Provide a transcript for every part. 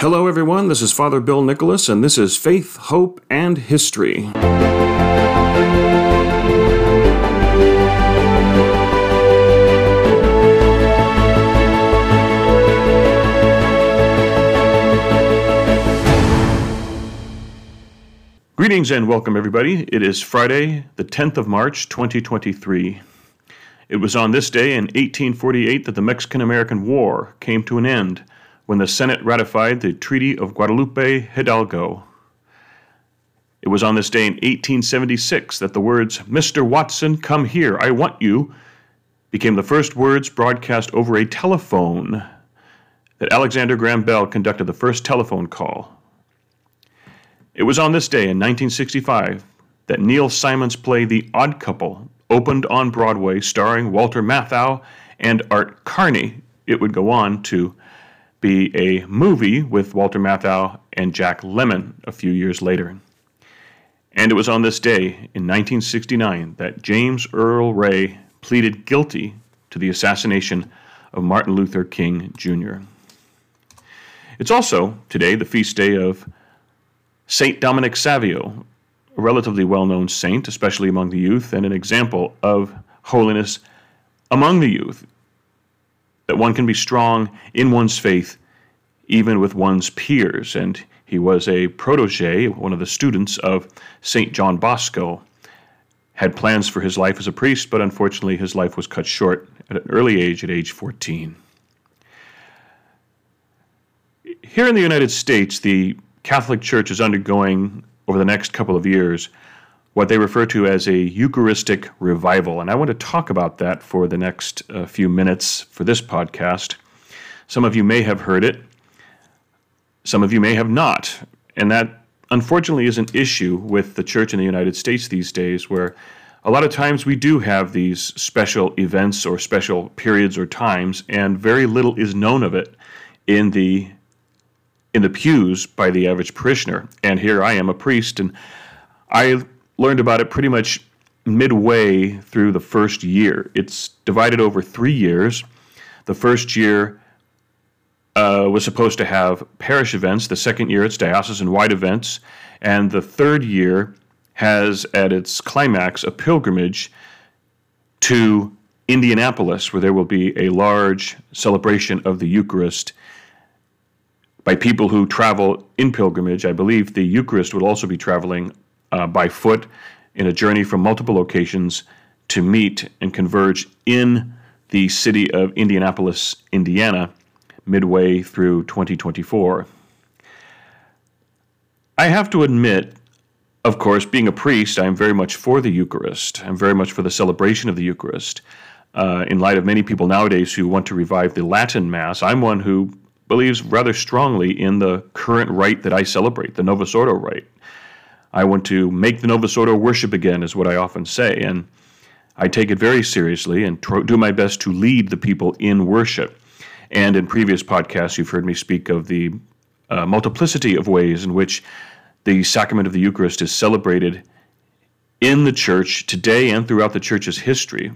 Hello, everyone. This is Father Bill Nicholas, and this is Faith, Hope, and History. Greetings and welcome, everybody. It is Friday, the 10th of March, 2023. It was on this day in 1848 that the Mexican American War came to an end when the Senate ratified the Treaty of Guadalupe Hidalgo. It was on this day in 1876 that the words, Mr. Watson, come here, I want you, became the first words broadcast over a telephone, that Alexander Graham Bell conducted the first telephone call. It was on this day in 1965 that Neil Simon's play The Odd Couple opened on Broadway, starring Walter Matthau and Art Carney. It would go on to be a movie with Walter Matthau and Jack Lemmon a few years later. And it was on this day in 1969 that James Earl Ray pleaded guilty to the assassination of Martin Luther King Jr. It's also today the feast day of St. Dominic Savio, a relatively well known saint, especially among the youth, and an example of holiness among the youth. That one can be strong in one's faith, even with one's peers. And he was a protege, one of the students of St. John Bosco. Had plans for his life as a priest, but unfortunately his life was cut short at an early age, at age 14. Here in the United States, the Catholic Church is undergoing over the next couple of years what they refer to as a Eucharistic revival. And I want to talk about that for the next uh, few minutes for this podcast. Some of you may have heard it, some of you may have not. And that, unfortunately, is an issue with the church in the United States these days, where a lot of times we do have these special events or special periods or times, and very little is known of it in the in the pews by the average parishioner. And here I am, a priest, and I learned about it pretty much midway through the first year. It's divided over three years. The first year uh, was supposed to have parish events. The second year, it's diocesan wide events. And the third year has at its climax a pilgrimage to Indianapolis, where there will be a large celebration of the Eucharist by people who travel in pilgrimage. I believe the Eucharist will also be traveling uh, by foot in a journey from multiple locations to meet and converge in the city of Indianapolis, Indiana, midway through 2024. I have to admit, of course, being a priest, I am very much for the Eucharist. I'm very much for the celebration of the Eucharist. Uh, in light of many people nowadays who want to revive the Latin Mass, I'm one who believes rather strongly in the current rite that I celebrate, the Novus Ordo rite. I want to make the Novus Ordo worship again, is what I often say, and I take it very seriously and tr- do my best to lead the people in worship. And in previous podcasts, you've heard me speak of the uh, multiplicity of ways in which the sacrament of the Eucharist is celebrated in the church today and throughout the church's history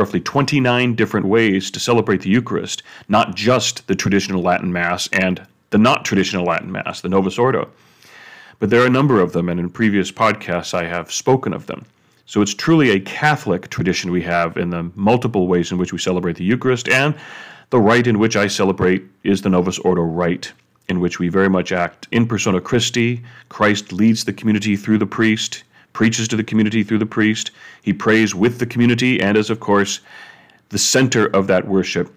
roughly 29 different ways to celebrate the Eucharist, not just the traditional Latin Mass and the not traditional Latin Mass, the Novus Ordo. But there are a number of them, and in previous podcasts I have spoken of them. So it's truly a Catholic tradition we have in the multiple ways in which we celebrate the Eucharist, and the rite in which I celebrate is the Novus Ordo rite, in which we very much act in persona Christi. Christ leads the community through the priest preaches to the community through the priest. He prays with the community and is, of course, the center of that worship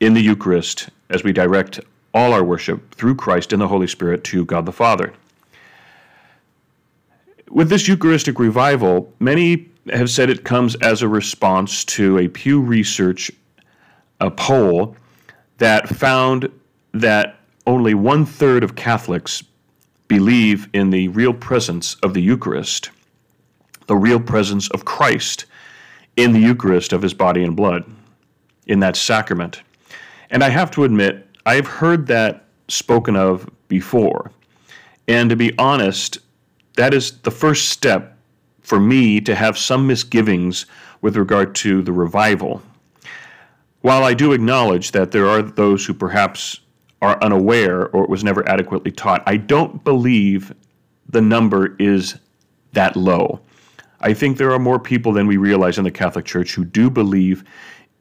in the Eucharist as we direct all our worship through Christ and the Holy Spirit to God the Father. With this Eucharistic revival, many have said it comes as a response to a Pew Research a poll that found that only one third of Catholics believe in the real presence of the Eucharist, the real presence of Christ in the Eucharist of his body and blood, in that sacrament. And I have to admit, I've heard that spoken of before. And to be honest, that is the first step for me to have some misgivings with regard to the revival. While I do acknowledge that there are those who perhaps are unaware or it was never adequately taught. I don't believe the number is that low. I think there are more people than we realize in the Catholic Church who do believe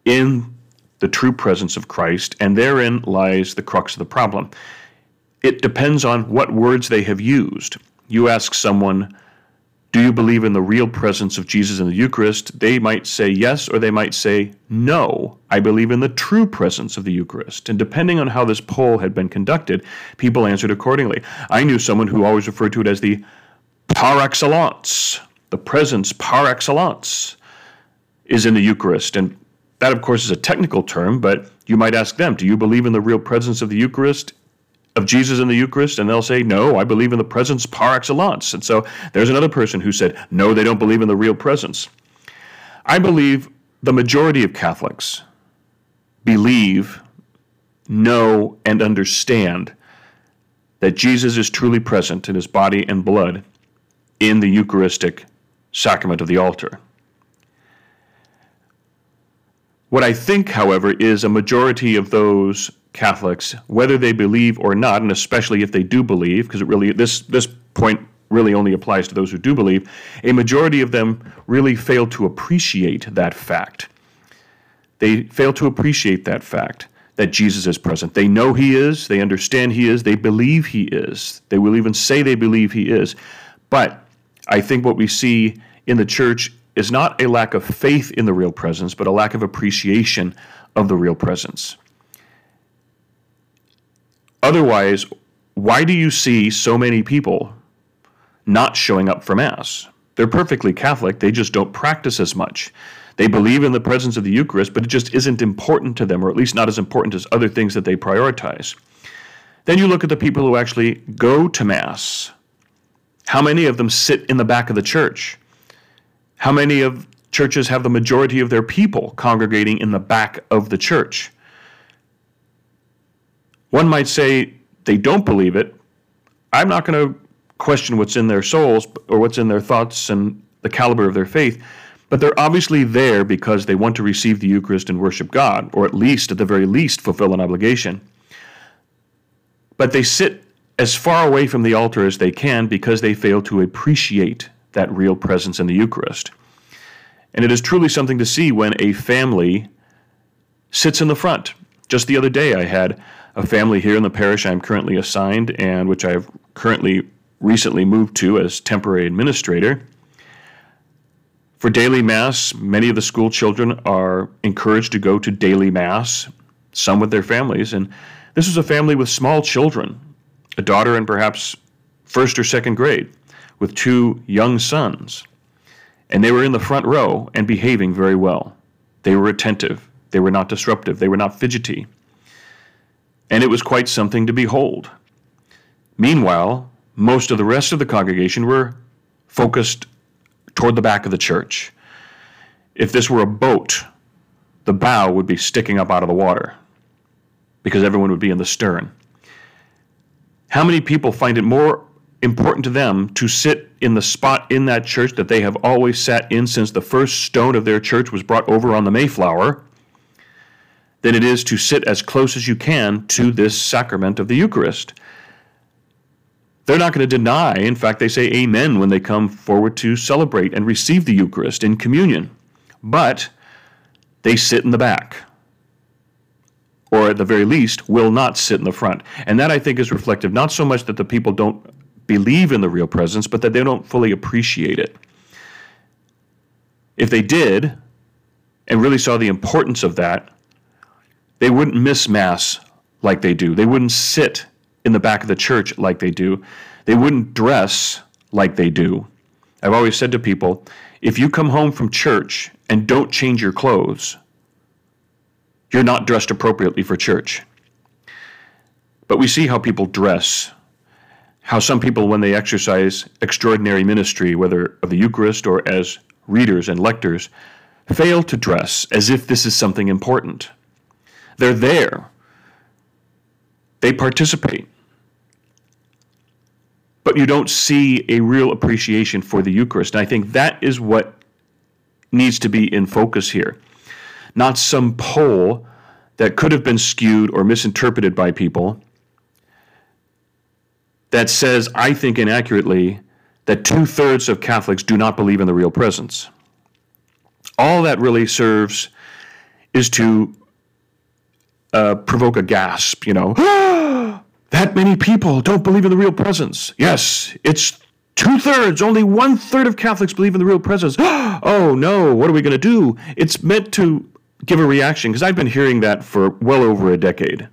in the true presence of Christ, and therein lies the crux of the problem. It depends on what words they have used. You ask someone, Do you believe in the real presence of Jesus in the Eucharist? They might say yes, or they might say no. I believe in the true presence of the Eucharist. And depending on how this poll had been conducted, people answered accordingly. I knew someone who always referred to it as the par excellence, the presence par excellence is in the Eucharist. And that, of course, is a technical term, but you might ask them, Do you believe in the real presence of the Eucharist? Of Jesus in the Eucharist, and they'll say, No, I believe in the presence par excellence. And so there's another person who said, No, they don't believe in the real presence. I believe the majority of Catholics believe, know, and understand that Jesus is truly present in his body and blood in the Eucharistic sacrament of the altar. What I think, however, is a majority of those Catholics, whether they believe or not, and especially if they do believe, because it really this this point really only applies to those who do believe, a majority of them really fail to appreciate that fact. They fail to appreciate that fact that Jesus is present. They know he is, they understand he is, they believe he is. They will even say they believe he is. But I think what we see in the church is not a lack of faith in the real presence, but a lack of appreciation of the real presence. Otherwise, why do you see so many people not showing up for Mass? They're perfectly Catholic, they just don't practice as much. They believe in the presence of the Eucharist, but it just isn't important to them, or at least not as important as other things that they prioritize. Then you look at the people who actually go to Mass. How many of them sit in the back of the church? How many of churches have the majority of their people congregating in the back of the church? One might say they don't believe it. I'm not going to question what's in their souls or what's in their thoughts and the caliber of their faith, but they're obviously there because they want to receive the Eucharist and worship God, or at least, at the very least, fulfill an obligation. But they sit as far away from the altar as they can because they fail to appreciate that real presence in the Eucharist. And it is truly something to see when a family sits in the front. Just the other day, I had a family here in the parish I'm currently assigned and which I've currently recently moved to as temporary administrator. For daily Mass, many of the school children are encouraged to go to daily Mass, some with their families. And this was a family with small children, a daughter in perhaps first or second grade with two young sons, and they were in the front row and behaving very well. They were attentive, they were not disruptive, they were not fidgety. And it was quite something to behold. Meanwhile, most of the rest of the congregation were focused toward the back of the church. If this were a boat, the bow would be sticking up out of the water because everyone would be in the stern. How many people find it more important to them to sit in the spot in that church that they have always sat in since the first stone of their church was brought over on the Mayflower than it is to sit as close as you can to this sacrament of the Eucharist. They're not going to deny, in fact, they say amen when they come forward to celebrate and receive the Eucharist in communion. But they sit in the back or at the very least, will not sit in the front. And that I think is reflective not so much that the people don't believe in the real presence, but that they don't fully appreciate it. If they did, and really saw the importance of that, they wouldn't miss Mass like they do. They wouldn't sit in the back of the church like they do. They wouldn't dress like they do. I've always said to people if you come home from church and don't change your clothes, you're not dressed appropriately for church. But we see how people dress how some people, when they exercise extraordinary ministry, whether of the Eucharist or as readers and lectors, fail to dress as if this is something important. They're there, they participate. But you don't see a real appreciation for the Eucharist. And I think that is what needs to be in focus here. Not some poll that could have been skewed or misinterpreted by people that says, I think inaccurately, that two thirds of Catholics do not believe in the real presence. All that really serves is to uh, provoke a gasp, you know. that many people don't believe in the real presence. Yes, it's two thirds, only one third of Catholics believe in the real presence. oh no, what are we going to do? It's meant to give a reaction because I've been hearing that for well over a decade.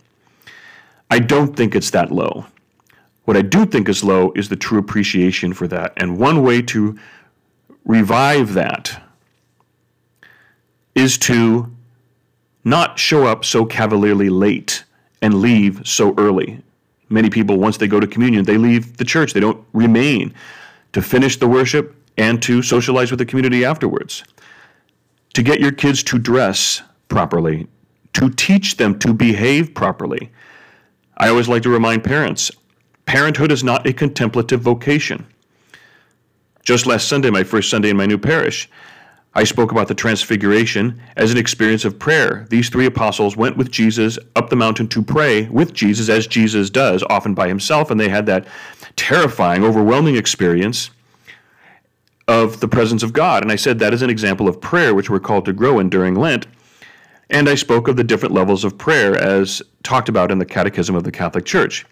I don't think it's that low. What I do think is low is the true appreciation for that. And one way to revive that is to not show up so cavalierly late and leave so early. Many people, once they go to communion, they leave the church. They don't remain to finish the worship and to socialize with the community afterwards. To get your kids to dress properly, to teach them to behave properly. I always like to remind parents Parenthood is not a contemplative vocation. Just last Sunday, my first Sunday in my new parish, I spoke about the Transfiguration as an experience of prayer. These three apostles went with Jesus up the mountain to pray with Jesus, as Jesus does, often by himself, and they had that terrifying, overwhelming experience of the presence of God. And I said that is an example of prayer, which we're called to grow in during Lent. And I spoke of the different levels of prayer as talked about in the Catechism of the Catholic Church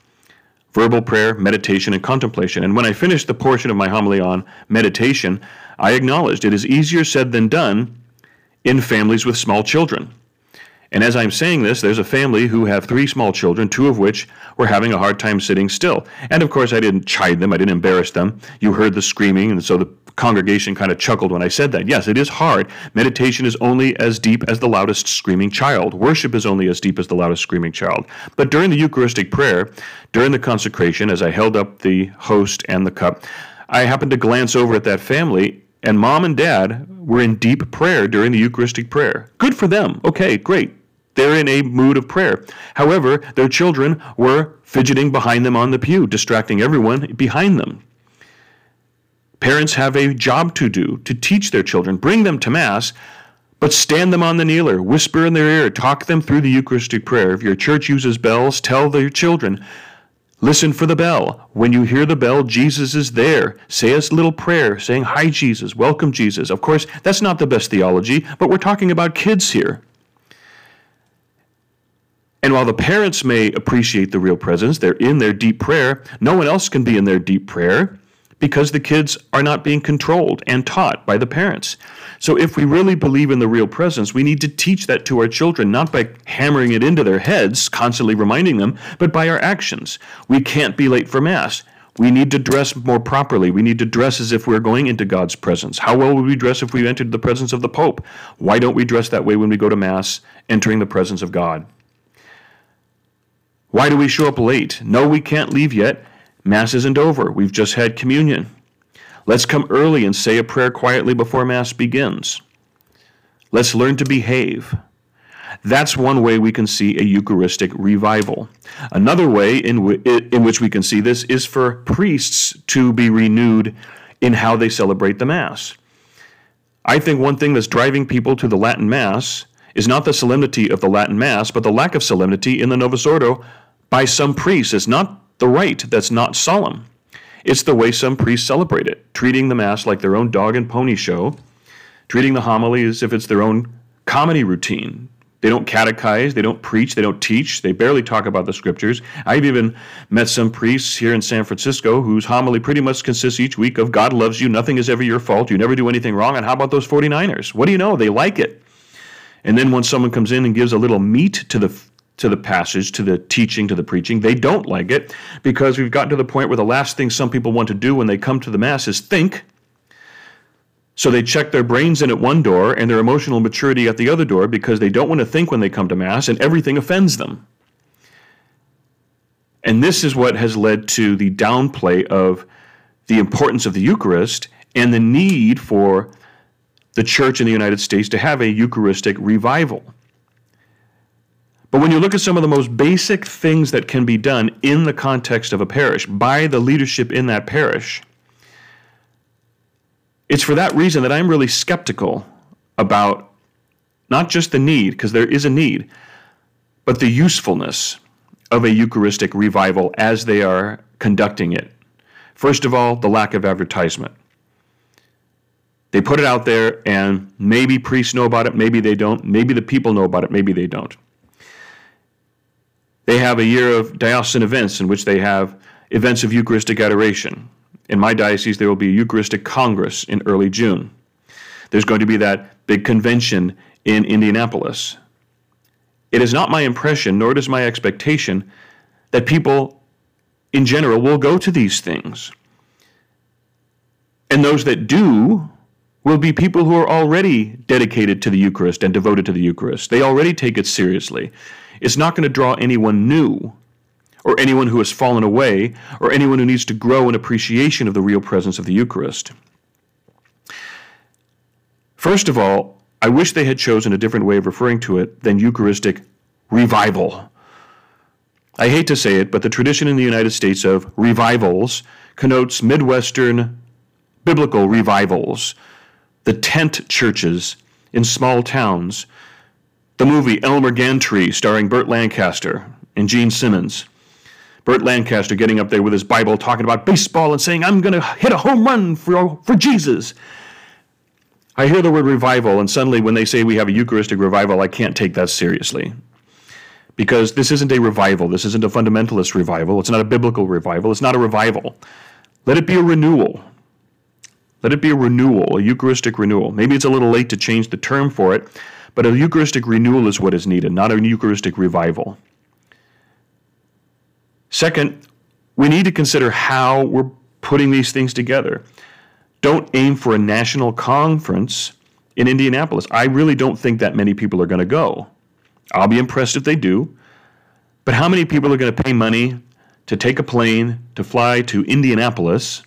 verbal prayer, meditation, and contemplation. And when I finished the portion of my homily on meditation, I acknowledged it is easier said than done in families with small children. And as I'm saying this, there's a family who have three small children, two of which were having a hard time sitting still. And of course, I didn't chide them, I didn't embarrass them. You heard the screaming, and so the congregation kind of chuckled when I said that. Yes, it is hard. Meditation is only as deep as the loudest screaming child. Worship is only as deep as the loudest screaming child. But during the Eucharistic prayer, during the consecration, as I held up the host and the cup, I happened to glance over at that family, and mom and dad were in deep prayer during the Eucharistic prayer. Good for them. Okay, great. They're in a mood of prayer. However, their children were fidgeting behind them on the pew, distracting everyone behind them. Parents have a job to do to teach their children, bring them to Mass, but stand them on the kneeler, whisper in their ear, talk them through the Eucharistic prayer. If your church uses bells, tell their children, listen for the bell. When you hear the bell, Jesus is there. Say a little prayer saying, Hi, Jesus, welcome, Jesus. Of course, that's not the best theology, but we're talking about kids here. And while the parents may appreciate the real presence, they're in their deep prayer, no one else can be in their deep prayer because the kids are not being controlled and taught by the parents. So, if we really believe in the real presence, we need to teach that to our children, not by hammering it into their heads, constantly reminding them, but by our actions. We can't be late for Mass. We need to dress more properly. We need to dress as if we're going into God's presence. How well would we dress if we entered the presence of the Pope? Why don't we dress that way when we go to Mass, entering the presence of God? Why do we show up late? No, we can't leave yet Mass isn't over. We've just had communion. Let's come early and say a prayer quietly before Mass begins. Let's learn to behave. That's one way we can see a Eucharistic revival. Another way in, w- in which we can see this is for priests to be renewed in how they celebrate the Mass. I think one thing that's driving people to the Latin Mass is not the solemnity of the Latin Mass, but the lack of solemnity in the Novus Ordo by some priests. It's not the rite that's not solemn. It's the way some priests celebrate it, treating the Mass like their own dog and pony show, treating the homily as if it's their own comedy routine. They don't catechize, they don't preach, they don't teach, they barely talk about the scriptures. I've even met some priests here in San Francisco whose homily pretty much consists each week of God loves you, nothing is ever your fault, you never do anything wrong, and how about those 49ers? What do you know? They like it. And then when someone comes in and gives a little meat to the to the passage, to the teaching, to the preaching. They don't like it because we've gotten to the point where the last thing some people want to do when they come to the Mass is think. So they check their brains in at one door and their emotional maturity at the other door because they don't want to think when they come to Mass and everything offends them. And this is what has led to the downplay of the importance of the Eucharist and the need for the church in the United States to have a Eucharistic revival. But when you look at some of the most basic things that can be done in the context of a parish by the leadership in that parish, it's for that reason that I'm really skeptical about not just the need, because there is a need, but the usefulness of a Eucharistic revival as they are conducting it. First of all, the lack of advertisement. They put it out there, and maybe priests know about it, maybe they don't. Maybe the people know about it, maybe they don't. They have a year of diocesan events in which they have events of Eucharistic adoration. In my diocese, there will be a Eucharistic Congress in early June. There's going to be that big convention in Indianapolis. It is not my impression, nor is my expectation, that people in general will go to these things. And those that do will be people who are already dedicated to the Eucharist and devoted to the Eucharist. They already take it seriously. It's not going to draw anyone new or anyone who has fallen away or anyone who needs to grow in appreciation of the real presence of the Eucharist. First of all, I wish they had chosen a different way of referring to it than Eucharistic revival. I hate to say it, but the tradition in the United States of revivals connotes Midwestern biblical revivals the tent churches in small towns, the movie Elmer Gantry starring Burt Lancaster and Jean Simmons. Burt Lancaster getting up there with his Bible talking about baseball and saying, I'm going to hit a home run for, for Jesus. I hear the word revival, and suddenly when they say we have a Eucharistic revival, I can't take that seriously. Because this isn't a revival. This isn't a fundamentalist revival. It's not a biblical revival. It's not a revival. Let it be a renewal. Let it be a renewal, a Eucharistic renewal. Maybe it's a little late to change the term for it, but a Eucharistic renewal is what is needed, not a Eucharistic revival. Second, we need to consider how we're putting these things together. Don't aim for a national conference in Indianapolis. I really don't think that many people are going to go. I'll be impressed if they do. But how many people are going to pay money to take a plane to fly to Indianapolis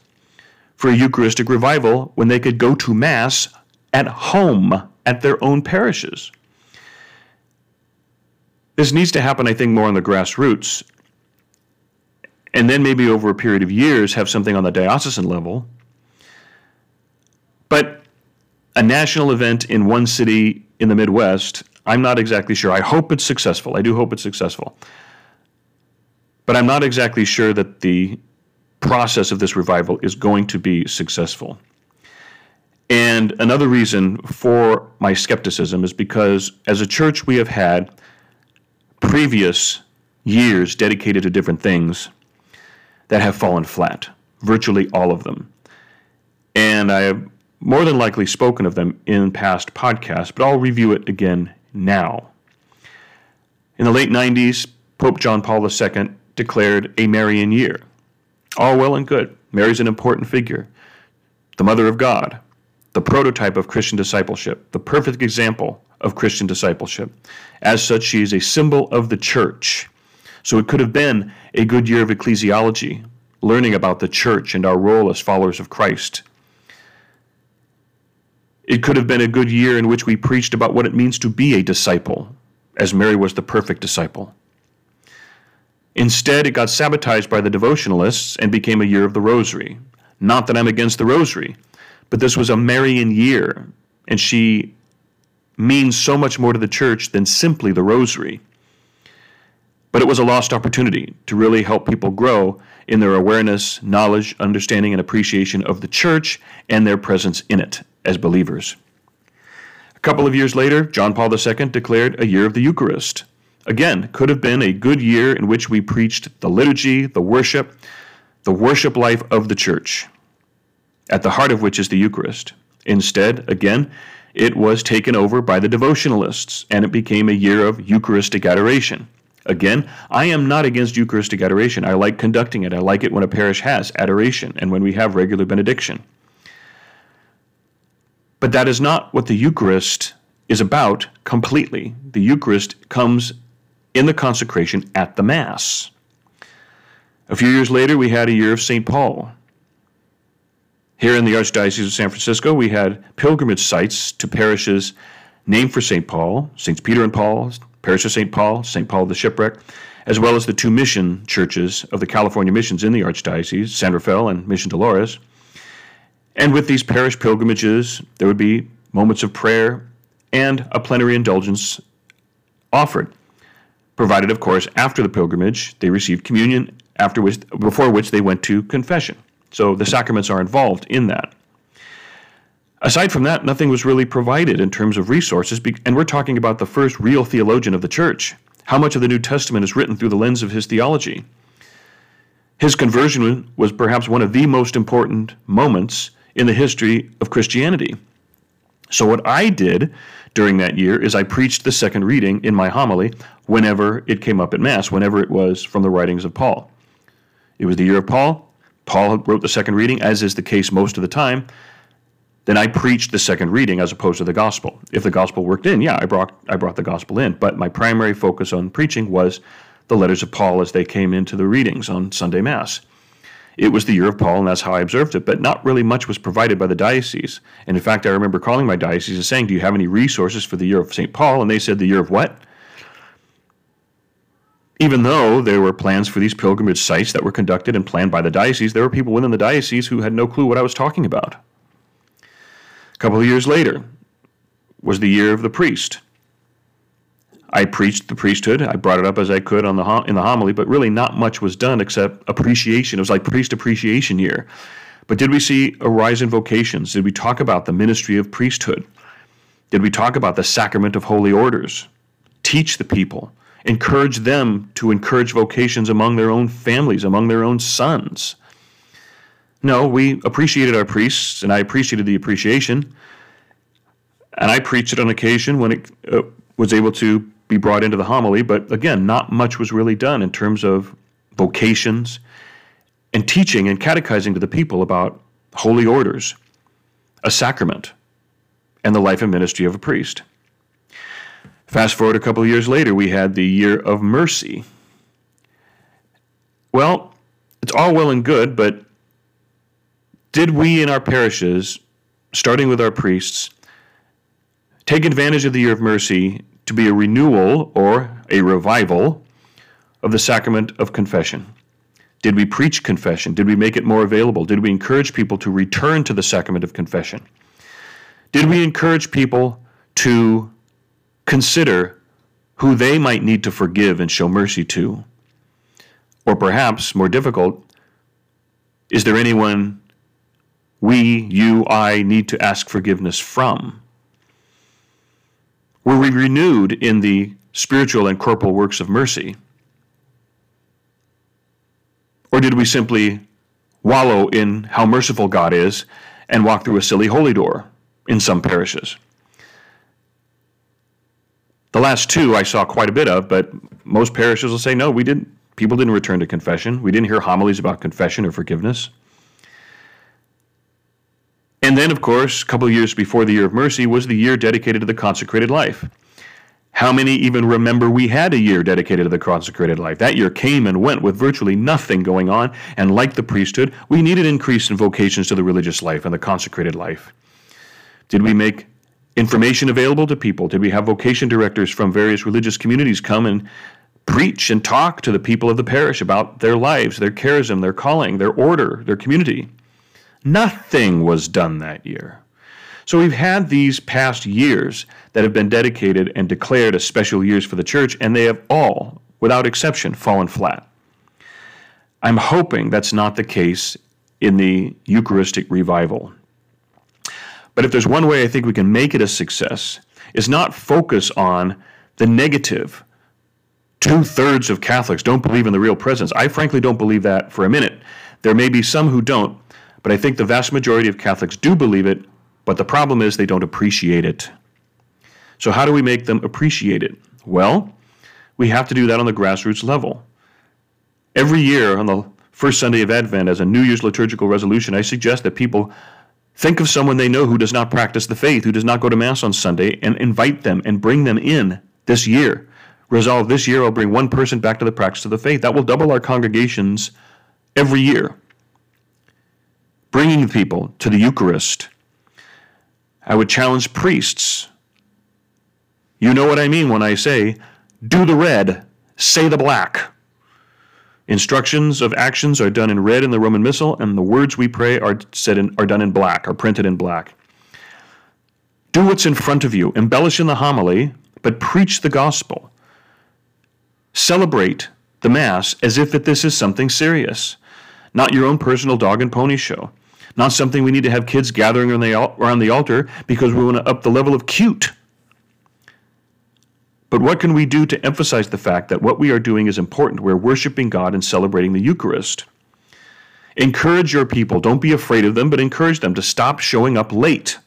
for a Eucharistic revival when they could go to Mass at home at their own parishes. This needs to happen, I think, more on the grassroots. And then maybe over a period of years have something on the diocesan level. But a national event in one city in the Midwest, I'm not exactly sure. I hope it's successful. I do hope it's successful. But I'm not exactly sure that the process of this revival is going to be successful. And another reason for my skepticism is because as a church, we have had previous years dedicated to different things that have fallen flat, virtually all of them. And I have more than likely spoken of them in past podcasts, but I'll review it again now. In the late 90s, Pope John Paul II declared a Marian year. All well and good. Mary's an important figure, the Mother of God, the prototype of Christian discipleship, the perfect example of Christian discipleship. As such, she is a symbol of the church. So it could have been a good year of ecclesiology, learning about the church and our role as followers of Christ. It could have been a good year in which we preached about what it means to be a disciple, as Mary was the perfect disciple. Instead, it got sabotaged by the devotionalists and became a year of the rosary. Not that I'm against the rosary, but this was a Marian year, and she means so much more to the church than simply the rosary. But it was a lost opportunity to really help people grow in their awareness, knowledge, understanding, and appreciation of the church and their presence in it as believers. A couple of years later, John Paul II declared a year of the Eucharist. Again, could have been a good year in which we preached the liturgy, the worship, the worship life of the church, at the heart of which is the Eucharist. Instead, again, it was taken over by the devotionalists, and it became a year of Eucharistic adoration. Again, I am not against Eucharistic adoration. I like conducting it. I like it when a parish has adoration and when we have regular benediction. But that is not what the Eucharist is about completely. The Eucharist comes in the consecration at the Mass. A few years later, we had a year of St. Paul. Here in the Archdiocese of San Francisco, we had pilgrimage sites to parishes named for St. Paul, St. Peter and Paul, Parish of St. Paul, St. Paul the Shipwreck, as well as the two mission churches of the California missions in the Archdiocese, San Rafael and Mission Dolores. And with these parish pilgrimages, there would be moments of prayer and a plenary indulgence offered provided, of course, after the pilgrimage, they received communion after which, before which they went to confession. So the sacraments are involved in that. Aside from that, nothing was really provided in terms of resources, and we're talking about the first real theologian of the church. How much of the New Testament is written through the lens of his theology? His conversion was perhaps one of the most important moments in the history of Christianity. So, what I did during that year is I preached the second reading in my homily whenever it came up at Mass, whenever it was from the writings of Paul. It was the year of Paul. Paul wrote the second reading, as is the case most of the time. Then I preached the second reading as opposed to the gospel. If the gospel worked in, yeah, I brought I brought the gospel in. But my primary focus on preaching was the letters of Paul as they came into the readings on Sunday Mass. It was the year of Paul, and that's how I observed it. But not really much was provided by the diocese. And in fact, I remember calling my diocese and saying, Do you have any resources for the year of St. Paul? And they said, The year of what? Even though there were plans for these pilgrimage sites that were conducted and planned by the diocese, there were people within the diocese who had no clue what I was talking about. A couple of years later was the year of the priest. I preached the priesthood. I brought it up as I could on the in the homily, but really not much was done except appreciation. It was like priest appreciation year. But did we see a rise in vocations? Did we talk about the ministry of priesthood? Did we talk about the sacrament of holy orders? Teach the people, encourage them to encourage vocations among their own families, among their own sons. No, we appreciated our priests, and I appreciated the appreciation. And I preached it on occasion when it uh, was able to be brought into the homily, but again, not much was really done in terms of vocations and teaching and catechizing to the people about holy orders, a sacrament, and the life and ministry of a priest. Fast forward a couple of years later, we had the year of mercy. Well, it's all well and good, but did we in our parishes, starting with our priests, take advantage of the year of mercy to be a renewal or a revival of the sacrament of confession? Did we preach confession? Did we make it more available? Did we encourage people to return to the sacrament of confession? Did we encourage people to consider who they might need to forgive and show mercy to? Or perhaps, more difficult, is there anyone we, you, I need to ask forgiveness from? Were we renewed in the spiritual and corporal works of mercy? Or did we simply wallow in how merciful God is and walk through a silly holy door in some parishes? The last two I saw quite a bit of, but most parishes will say, no, we didn't. People didn't return to confession. We didn't hear homilies about confession or forgiveness. And then, of course, a couple of years before the year of mercy was the year dedicated to the consecrated life. How many even remember we had a year dedicated to the consecrated life? That year came and went with virtually nothing going on, and like the priesthood, we needed increase in vocations to the religious life and the consecrated life. Did we make information available to people? Did we have vocation directors from various religious communities come and preach and talk to the people of the parish about their lives, their charism, their calling, their order, their community? Nothing was done that year. So we've had these past years that have been dedicated and declared as special years for the church, and they have all, without exception, fallen flat. I'm hoping that's not the case in the Eucharistic revival. But if there's one way I think we can make it a success, is not focus on the negative. Two thirds of Catholics don't believe in the real presence. I frankly don't believe that for a minute. There may be some who don't, but I think the vast majority of Catholics do believe it, but the problem is they don't appreciate it. So, how do we make them appreciate it? Well, we have to do that on the grassroots level. Every year on the first Sunday of Advent, as a New Year's liturgical resolution, I suggest that people think of someone they know who does not practice the faith, who does not go to Mass on Sunday, and invite them and bring them in this year. Resolve this year, I'll bring one person back to the practice of the faith. That will double our congregations every year bringing people to the Eucharist. I would challenge priests. You know what I mean when I say, do the red, say the black. Instructions of actions are done in red in the Roman Missal, and the words we pray are said in, are done in black, are printed in black. Do what's in front of you, embellish in the homily, but preach the gospel. Celebrate the Mass as if that this is something serious, not your own personal dog and pony show, not something we need to have kids gathering around the, around the altar because we want to up the level of cute. But what can we do to emphasize the fact that what we are doing is important? We're worshiping God and celebrating the Eucharist. Encourage your people. Don't be afraid of them, but encourage them to stop showing up late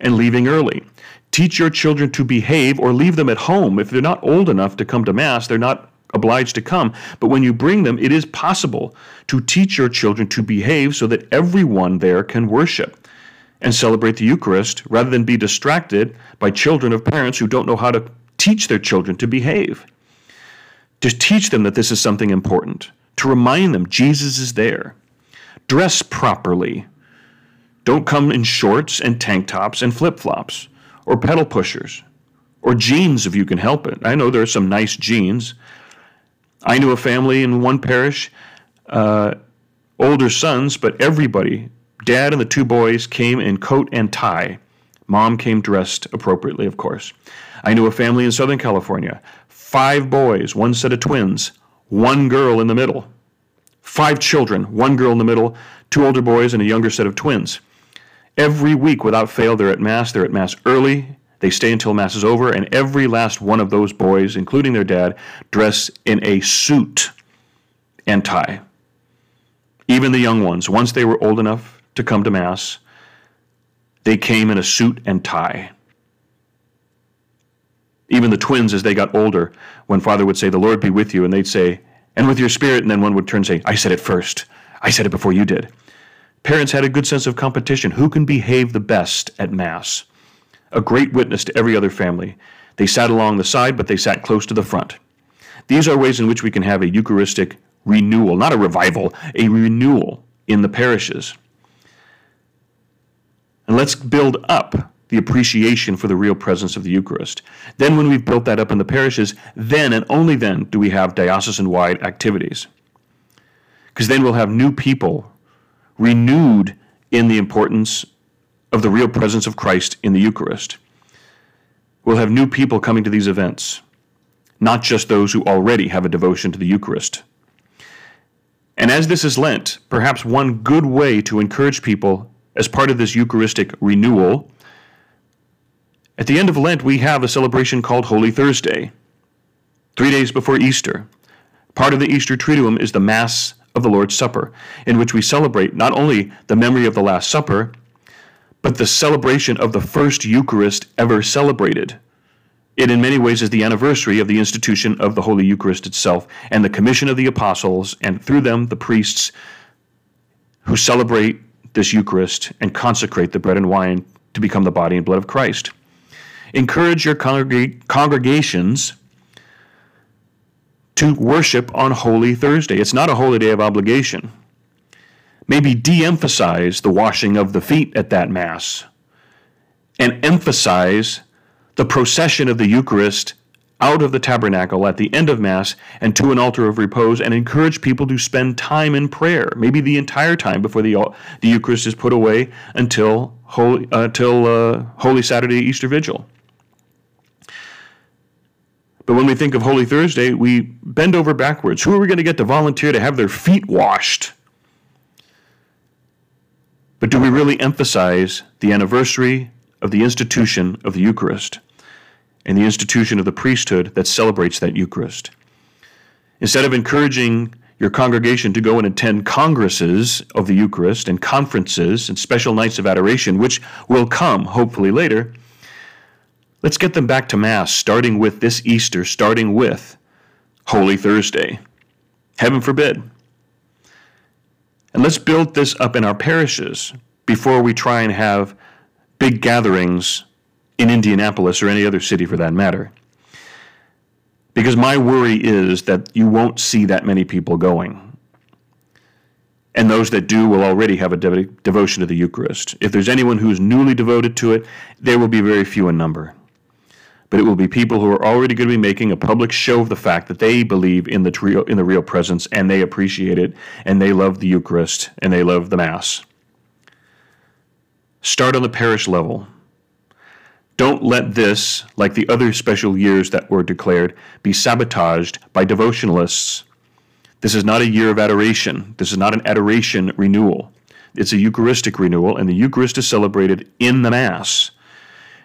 and leaving early. Teach your children to behave or leave them at home. If they're not old enough to come to Mass, they're not obliged to come. But when you bring them, it is possible to teach your children to behave so that everyone there can worship and celebrate the Eucharist rather than be distracted by children of parents who don't know how to teach their children to behave. To teach them that this is something important, to remind them Jesus is there. Dress properly. Don't come in shorts and tank tops and flip flops, or pedal pushers, or jeans if you can help it. I know there are some nice jeans. I knew a family in one parish, uh, older sons, but everybody, dad and the two boys, came in coat and tie. Mom came dressed appropriately, of course. I knew a family in Southern California, five boys, one set of twins, one girl in the middle. Five children, one girl in the middle, two older boys, and a younger set of twins. Every week, without fail, they're at Mass. They're at Mass early. They stay until Mass is over, and every last one of those boys, including their dad, dress in a suit and tie. Even the young ones, once they were old enough to come to Mass, they came in a suit and tie. Even the twins, as they got older, when Father would say, The Lord be with you, and they'd say, and with your spirit. And then one would turn and say, I said it first. I said it before you did. Parents had a good sense of competition. Who can behave the best at Mass? A great witness to every other family. They sat along the side, but they sat close to the front. These are ways in which we can have a Eucharistic renewal, not a revival, a renewal in the parishes. And let's build up the appreciation for the real presence of the Eucharist. Then, when we've built that up in the parishes, then and only then do we have diocesan wide activities. Because then we'll have new people renewed in the importance of the real presence of Christ in the Eucharist. We'll have new people coming to these events, not just those who already have a devotion to the Eucharist. And as this is Lent, perhaps one good way to encourage people as part of this Eucharistic renewal at the end of Lent, we have a celebration called Holy Thursday, three days before Easter. Part of the Easter Triduum is the Mass of the Lord's Supper, in which we celebrate not only the memory of the Last Supper, but the celebration of the first Eucharist ever celebrated. It, in many ways, is the anniversary of the institution of the Holy Eucharist itself and the commission of the apostles, and through them, the priests who celebrate this Eucharist and consecrate the bread and wine to become the body and blood of Christ. Encourage your congreg- congregations to worship on Holy Thursday. It's not a holy day of obligation. Maybe de emphasize the washing of the feet at that Mass and emphasize the procession of the Eucharist out of the tabernacle at the end of Mass and to an altar of repose and encourage people to spend time in prayer, maybe the entire time before the, the Eucharist is put away until Holy, uh, until, uh, Holy Saturday Easter Vigil. But when we think of Holy Thursday, we bend over backwards. Who are we going to get to volunteer to have their feet washed? But do we really emphasize the anniversary of the institution of the Eucharist and the institution of the priesthood that celebrates that Eucharist? Instead of encouraging your congregation to go and attend congresses of the Eucharist and conferences and special nights of adoration, which will come hopefully later, Let's get them back to Mass, starting with this Easter, starting with Holy Thursday. Heaven forbid. And let's build this up in our parishes before we try and have big gatherings in Indianapolis or any other city for that matter. Because my worry is that you won't see that many people going. And those that do will already have a de- devotion to the Eucharist. If there's anyone who's newly devoted to it, there will be very few in number but it will be people who are already going to be making a public show of the fact that they believe in the trio, in the real presence and they appreciate it and they love the Eucharist and they love the Mass. Start on the parish level. Don't let this, like the other special years that were declared, be sabotaged by devotionalists This is not a year of adoration. This is not an adoration renewal. It's a Eucharistic renewal, and the Eucharist is celebrated in the Mass.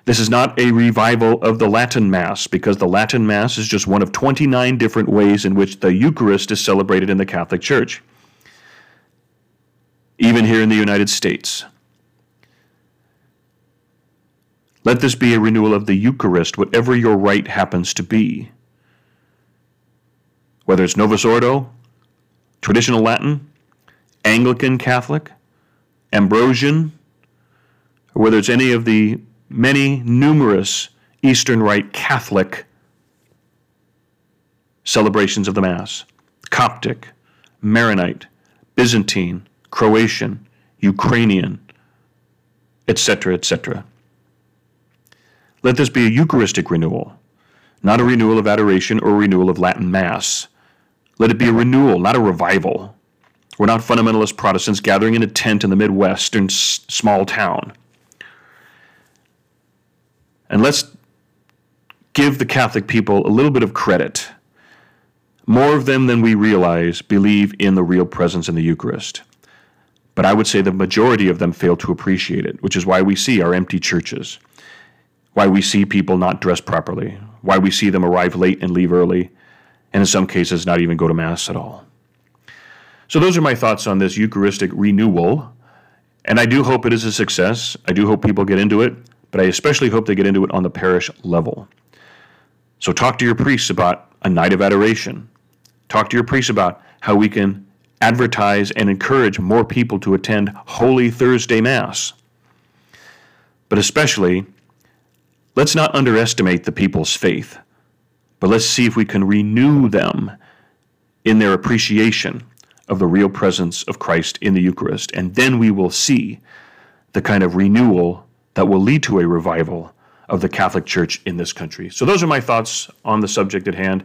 This is not a revival of the Latin Mass, because the Latin Mass is just one of 29 different ways in which the Eucharist is celebrated in the Catholic Church, even here in the United States. Let this be a renewal of the Eucharist, whatever your rite happens to be. Whether it's Novus Ordo, traditional Latin, Anglican Catholic, Ambrosian, or whether it's any of the many numerous Eastern Rite Catholic celebrations of the Mass Coptic, Maronite, Byzantine, Croatian, Ukrainian, etc., etc. Let this be a Eucharistic renewal, not a renewal of adoration or a renewal of Latin Mass. Let it be a renewal, not a revival. We're not fundamentalist Protestants gathering in a tent in the Midwestern small town. And let's give the Catholic people a little bit of credit. More of them than we realize believe in the real presence in the Eucharist. But I would say the majority of them fail to appreciate it, which is why we see our empty churches, why we see people not dressed properly, why we see them arrive late and leave early, and in some cases not even go to Mass at all. So, those are my thoughts on this Eucharistic renewal. And I do hope it is a success. I do hope people get into it, but I especially hope they get into it on the parish level. So, talk to your priests about a night of adoration. Talk to your priests about how we can advertise and encourage more people to attend Holy Thursday Mass. But especially, let's not underestimate the people's faith, but let's see if we can renew them in their appreciation of the real presence of Christ in the Eucharist. And then we will see the kind of renewal that will lead to a revival of the Catholic Church in this country. So, those are my thoughts on the subject at hand.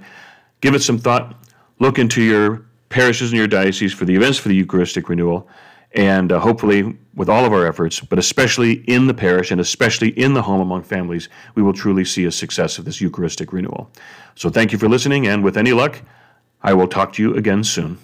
Give it some thought. Look into your parishes and your dioceses for the events for the Eucharistic renewal. And uh, hopefully, with all of our efforts, but especially in the parish and especially in the home among families, we will truly see a success of this Eucharistic renewal. So, thank you for listening. And with any luck, I will talk to you again soon.